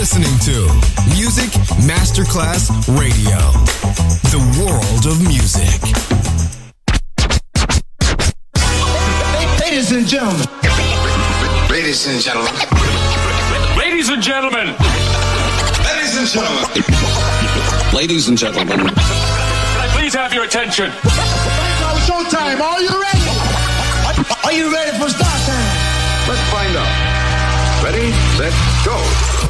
listening to Music Masterclass Radio, the world of music. Ladies and gentlemen. Ladies and gentlemen. Ladies and gentlemen. Ladies and gentlemen. Ladies and gentlemen. Can I please have your attention? It's now showtime. Are you ready? Are you ready for start time? Let's find out. Ready, Let's go.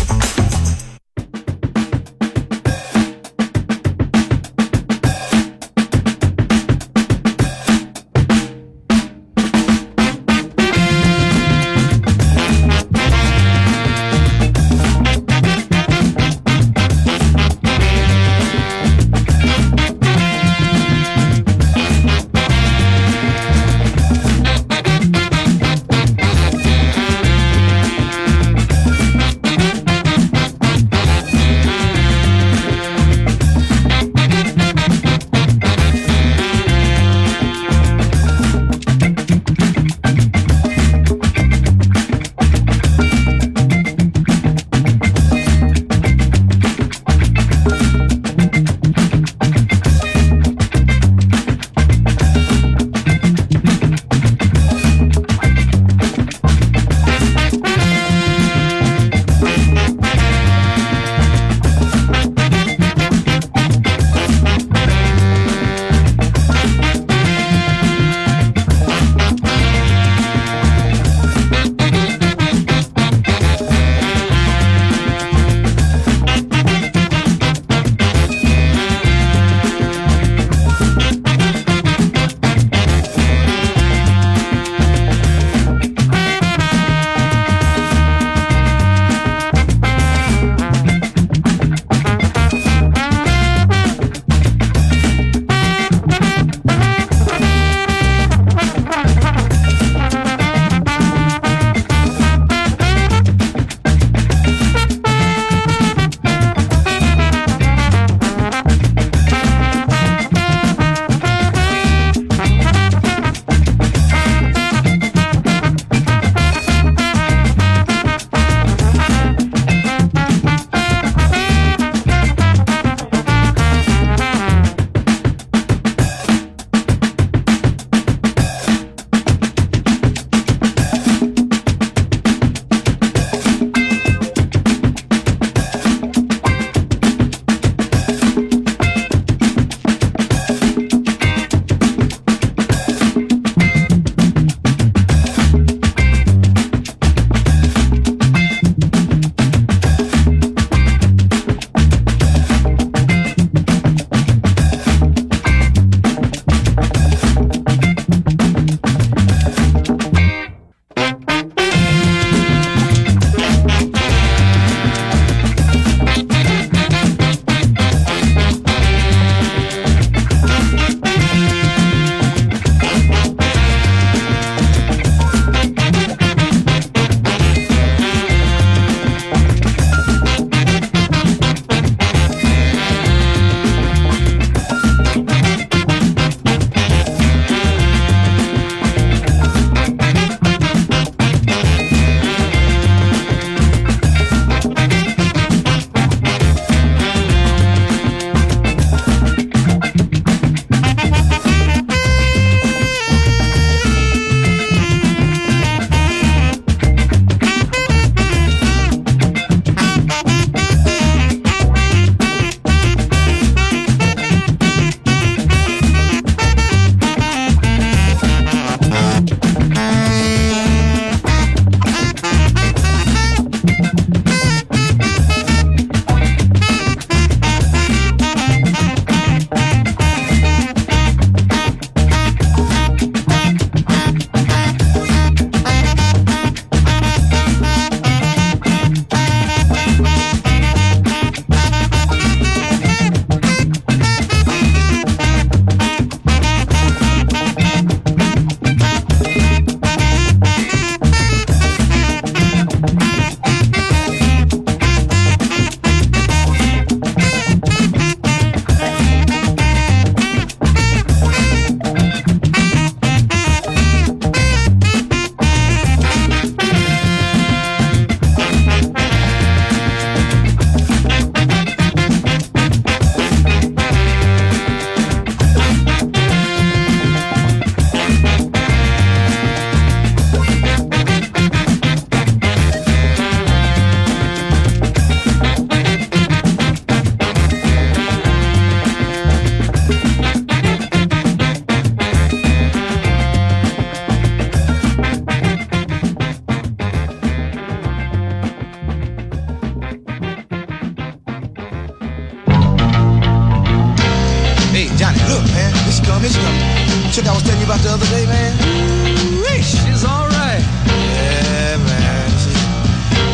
I was telling you about the other day, man. Ooh, she's alright. Yeah, man. She's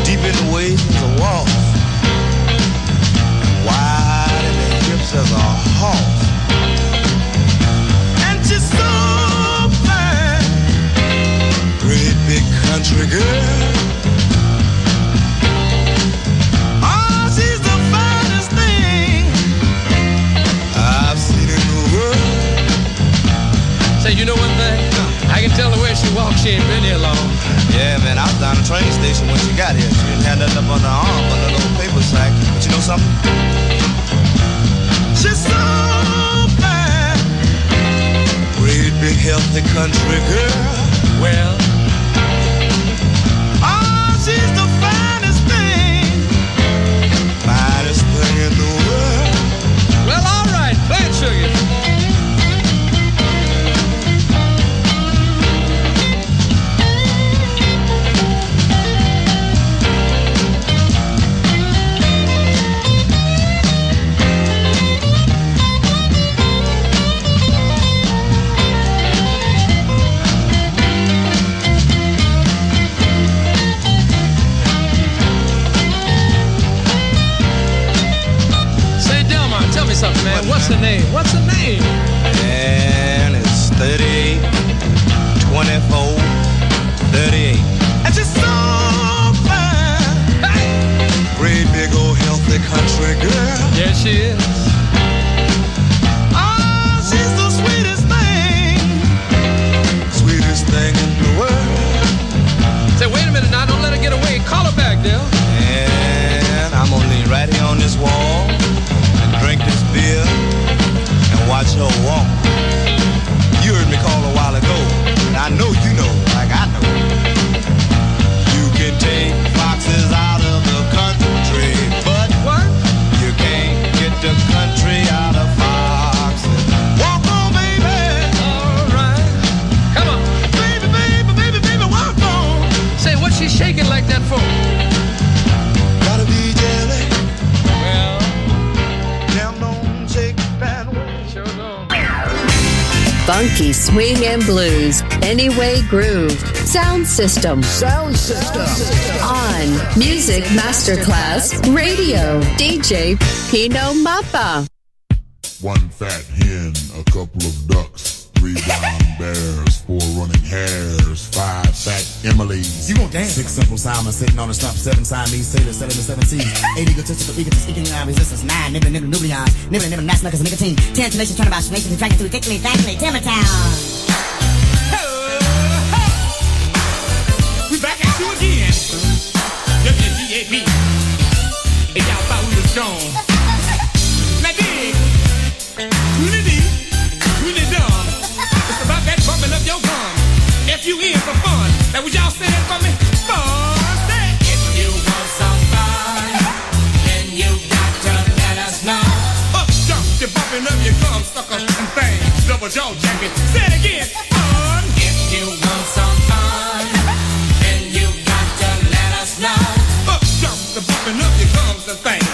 deep in the waist as a waltz. Wide in the hips as a horse. And she's so fine. Great big country girl. She ain't been here long. Yeah, man, I was down the train station when she got here. She didn't have nothing up on her arm but a little paper sack. But you know something? She's so fine. Great big healthy country girl. Well, What's her name? What's her name? And it's 38, 24, 38. And she's so fine. Great big old healthy country girl. Yeah, she is. Oh, she's the sweetest thing. Sweetest thing in the world. Say, wait a minute now. Don't let her get away. Call her back, Del. Funky swing and blues. Anyway Groove. Sound system. Sound system. On Music Masterclass Radio. DJ Pino Mappa. One fat hen, a couple of ducks, three brown bears, four running hares, five fat Emily's. You gon' dance. Six simple Simon sitting on the stump, seven Siamese sailors, seven to seven seas. Eight egotistical egotists, economic resistance, nine nibbling, nibbling, nucleons, nibbling, nibbling, nice knuckles, nicotine. Ten tenacious turnabout, nations, and dragon through thickly, thankfully, Timbertown. We back at you again. WDAB. And y'all thought we was gone. F-U-N for fun. Now would y'all say that for me? Fun. Say. If you want some fun, then you got to let us know. Up jump, you're bumping up your gum, sucker, and thing. Double jaw jacket. Say it again. Fun. If you want some fun, then you got to let us know. Up jump, the bumping up your gums and.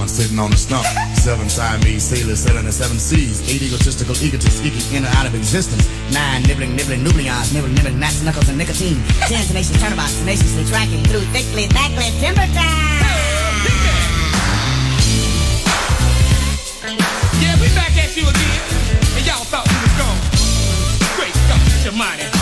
mama sitting on the stump. Seven Siamese sailors sailing the seven seas. Eight egotistical egotists eking in and out of existence. Nine nibbling, nibbling, nublions, nibbling, nibbling, gnats, knuckles, and nicotine. Ten tenacious turnabouts, tenaciously tracking through thickly, thickly timber time. Yeah, we back at you again, and y'all thought we was gone. Great God, your money.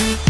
Bye.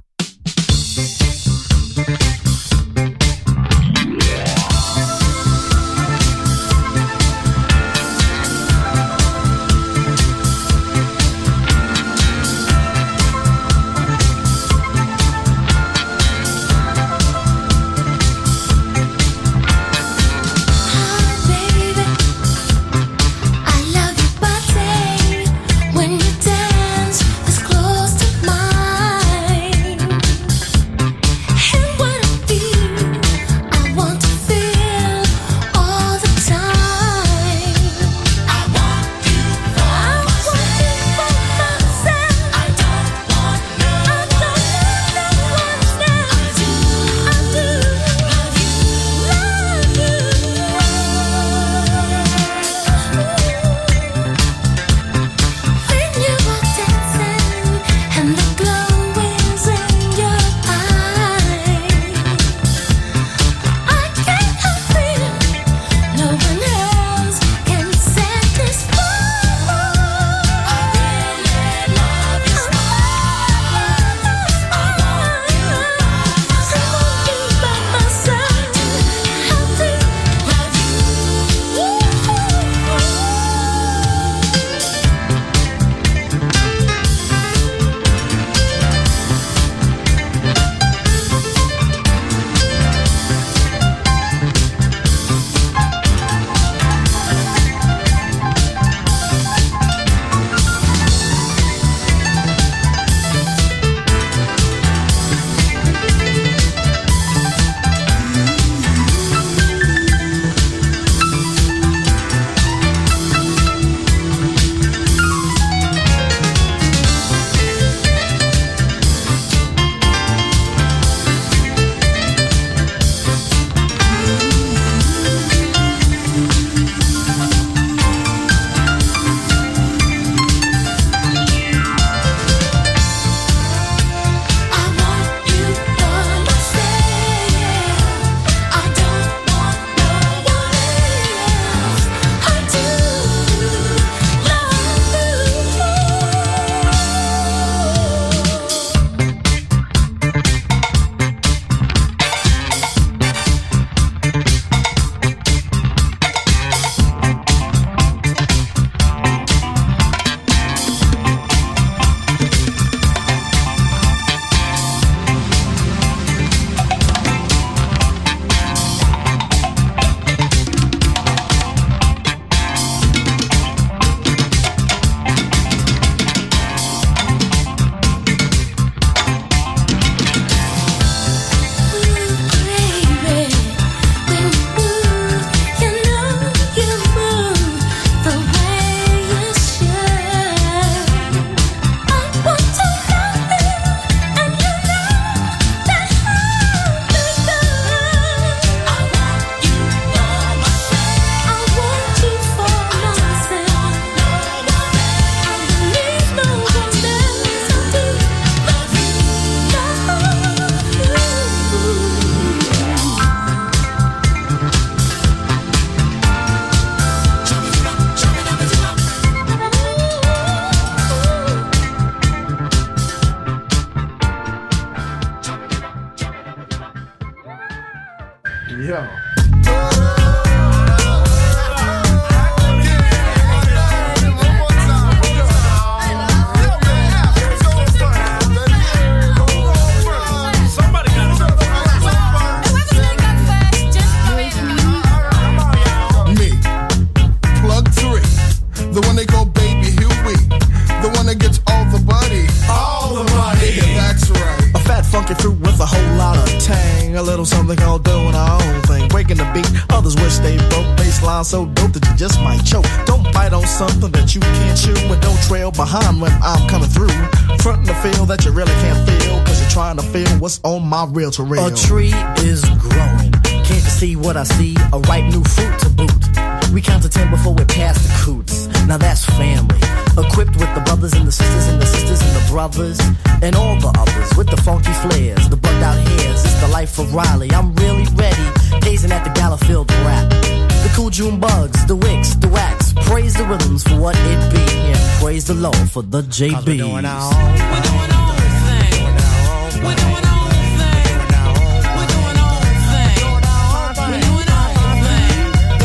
So dope that you just might choke. Don't bite on something that you can't chew. And don't trail behind when I'm coming through. Frontin' the feel that you really can't feel. Cause you're trying to feel what's on my real real. A tree is growing. Can't you see what I see? A ripe new fruit to boot. We count to ten before we pass the coots. Now that's family. Equipped with the brothers and the sisters and the sisters and the brothers and all the others with the funky flares, the bugged out hairs. It's the life of Riley. I'm really ready, gazing at the Gallowfield rap. The cool June bugs, the wicks, the wax. Praise the rhythms for what it be, and praise the Lord for the JB. We're doing our own.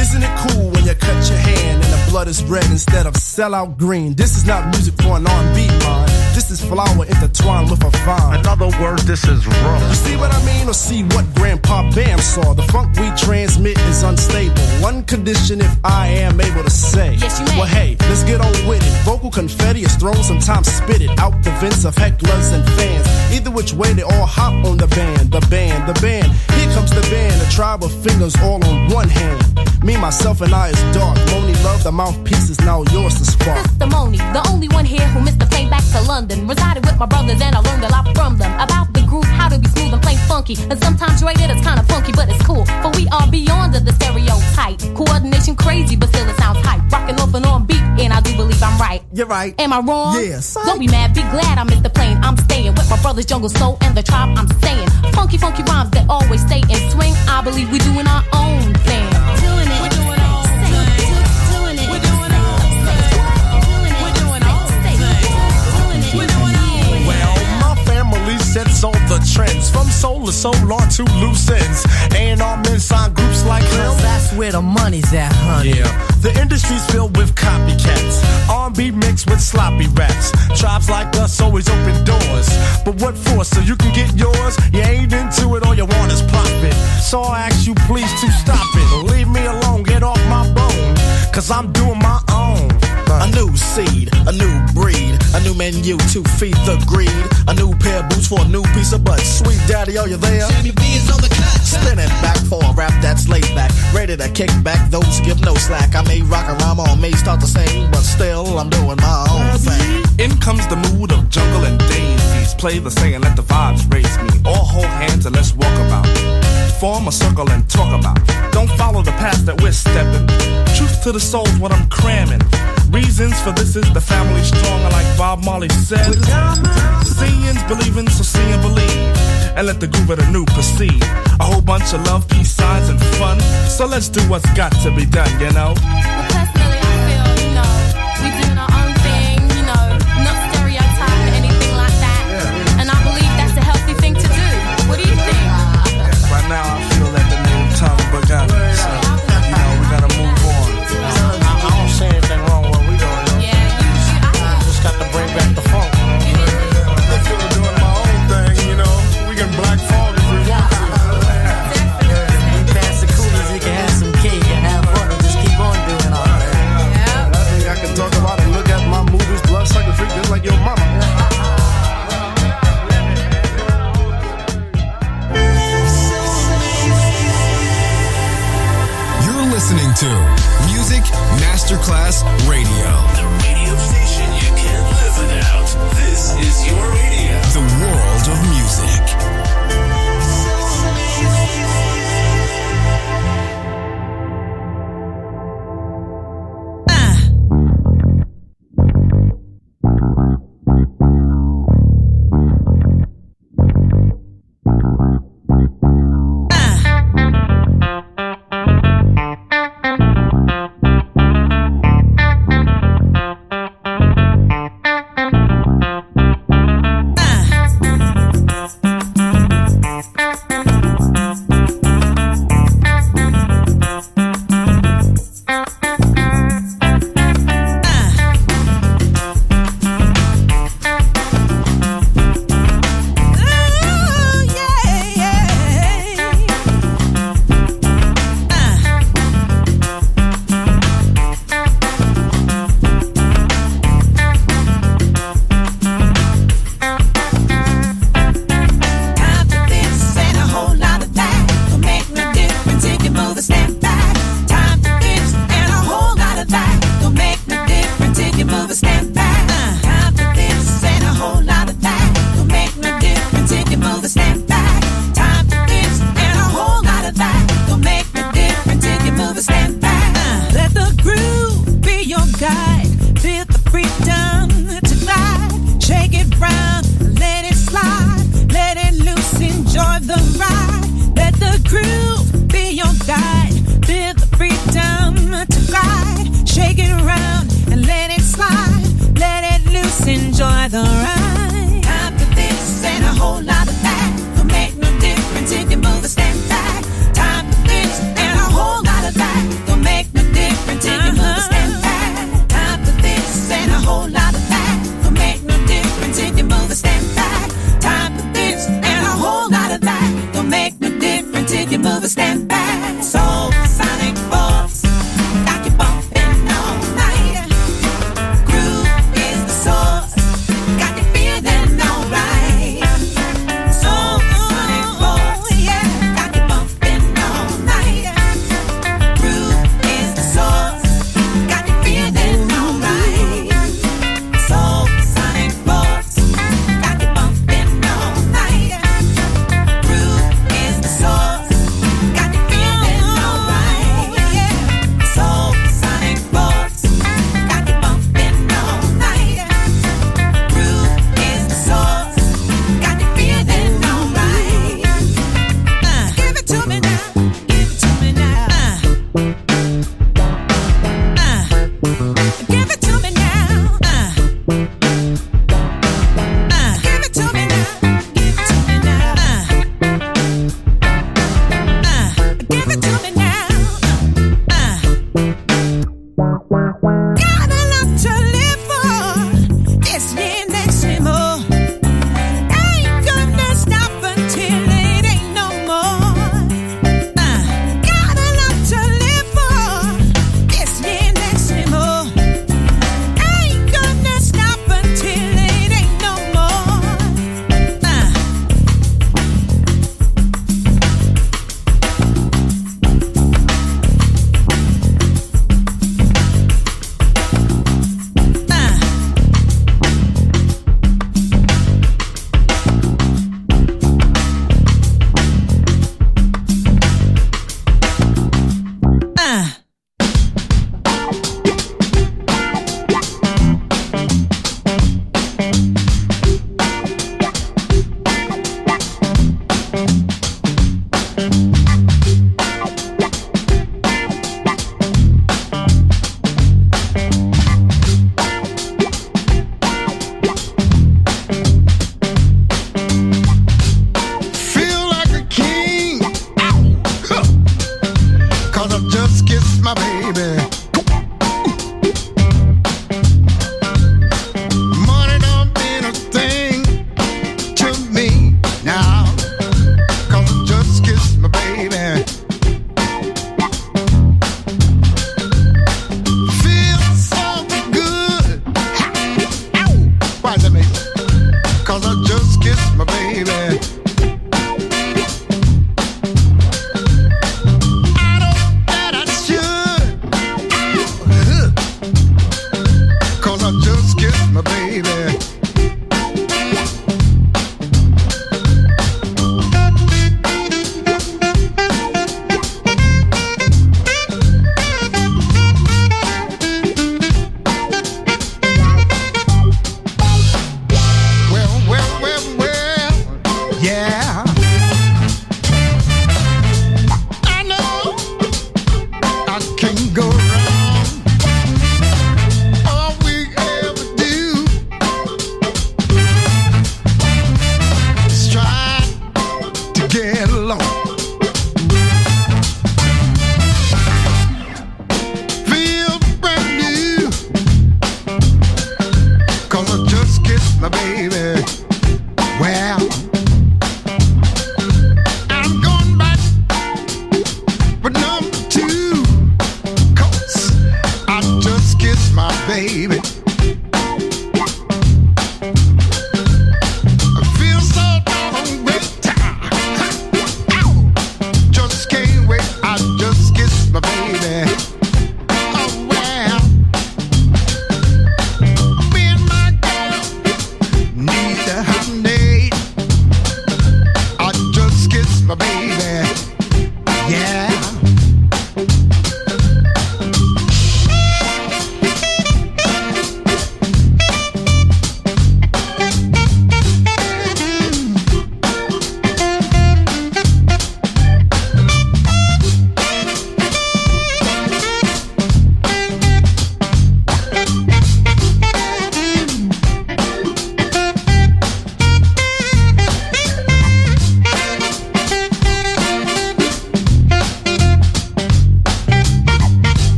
Isn't it cool when you cut your hand and the blood is red instead of sellout green? This is not music for an R&B mind. This is flower intertwined with a vine. In other words, this is raw. You see what I mean, or see what Grandpa Bam saw? The funk we transmit is unstable. One condition, if I am able to say. Yes, you may. Well, hey, let's get on with it. Vocal confetti is thrown, sometimes spit it out the vents of hecklers and fans. Either which way, they all hop on the band, the band, the band. Here comes the band, a tribe of fingers all on one hand. Me, myself, and I is dark. Monie Love, the mouthpiece is now yours to spark. Testimony, the only one here who missed the plane back to London. Resided with my brothers and I learned a lot from them about the groove, how to be smooth and plain funky. And sometimes rated it's kinda funky, but it's cool. For we are beyond the stereotype. Coordination crazy, but still it sounds hype. Rocking off and on beat, and I do believe I'm right. You're right. Am I wrong? Yes. Don't be mad, be glad I missed the plane. I'm staying with my brothers, Jungle Soul, and the tribe. I'm staying. Funky, funky rhymes that always stay in swing. I believe we're doing our own thing. Sets all the trends from Soul II Soul on to loose ends. And all men sign groups like them. That's where the money's at, honey. Yeah, the industry's filled with copycats. R&B mixed with sloppy raps. Tribes like us always open doors. But what for? So you can get yours? You ain't into it, all you want is profit. So I ask you please to stop it. Leave me alone, get off my bone. Cause I'm doing my own. A new seed, a new breed, a new menu to feed the greed. A new pair of boots for a new piece of butt. Sweet daddy, are you there? Sammy B is on the cut. Spinning back for a rap that's laid back. Ready to kick back those give no slack. I may rock a rhyme or may start to sing, but still I'm doing my own thing. In comes the mood of jungle and daisies. Play the sing and let the vibes raise me. All hold hands and let's walk about. Form a circle and talk about. Don't follow the path that we're stepping. Truth to the soul's what I'm cramming. Reasons for this is the family stronger, like Bob Marley said. Seeing's believing, so see and believe. And let the groove of the new proceed. A whole bunch of love, peace signs, and fun. So let's do what's got to be done, you know? Kissed my baby.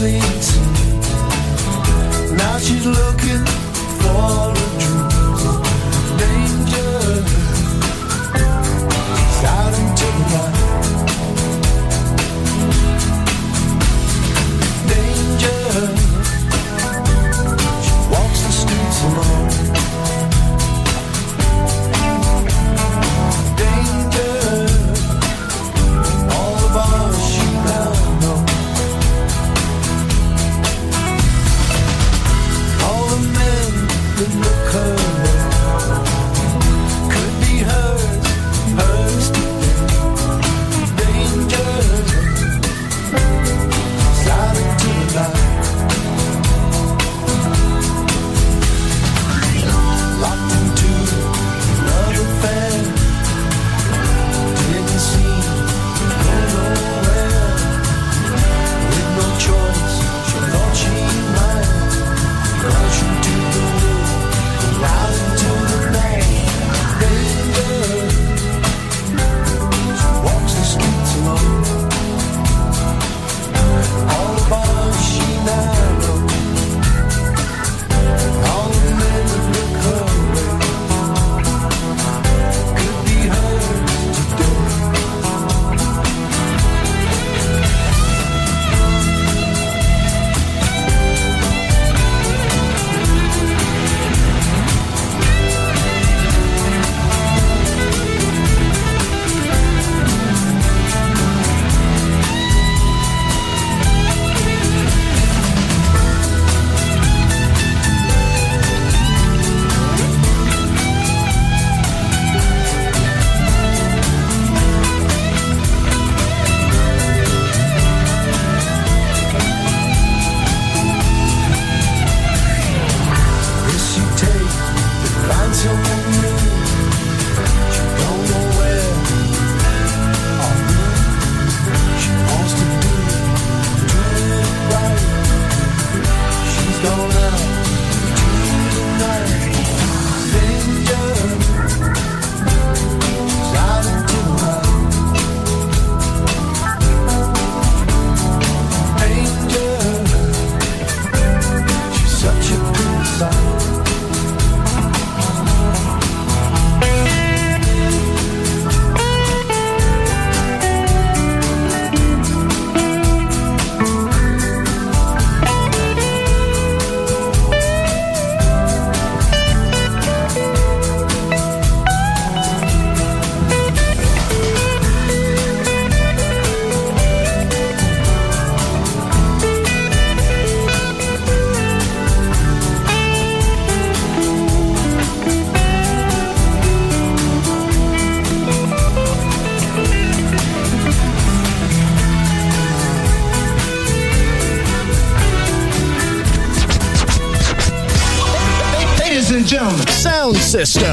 Now she's looking. system.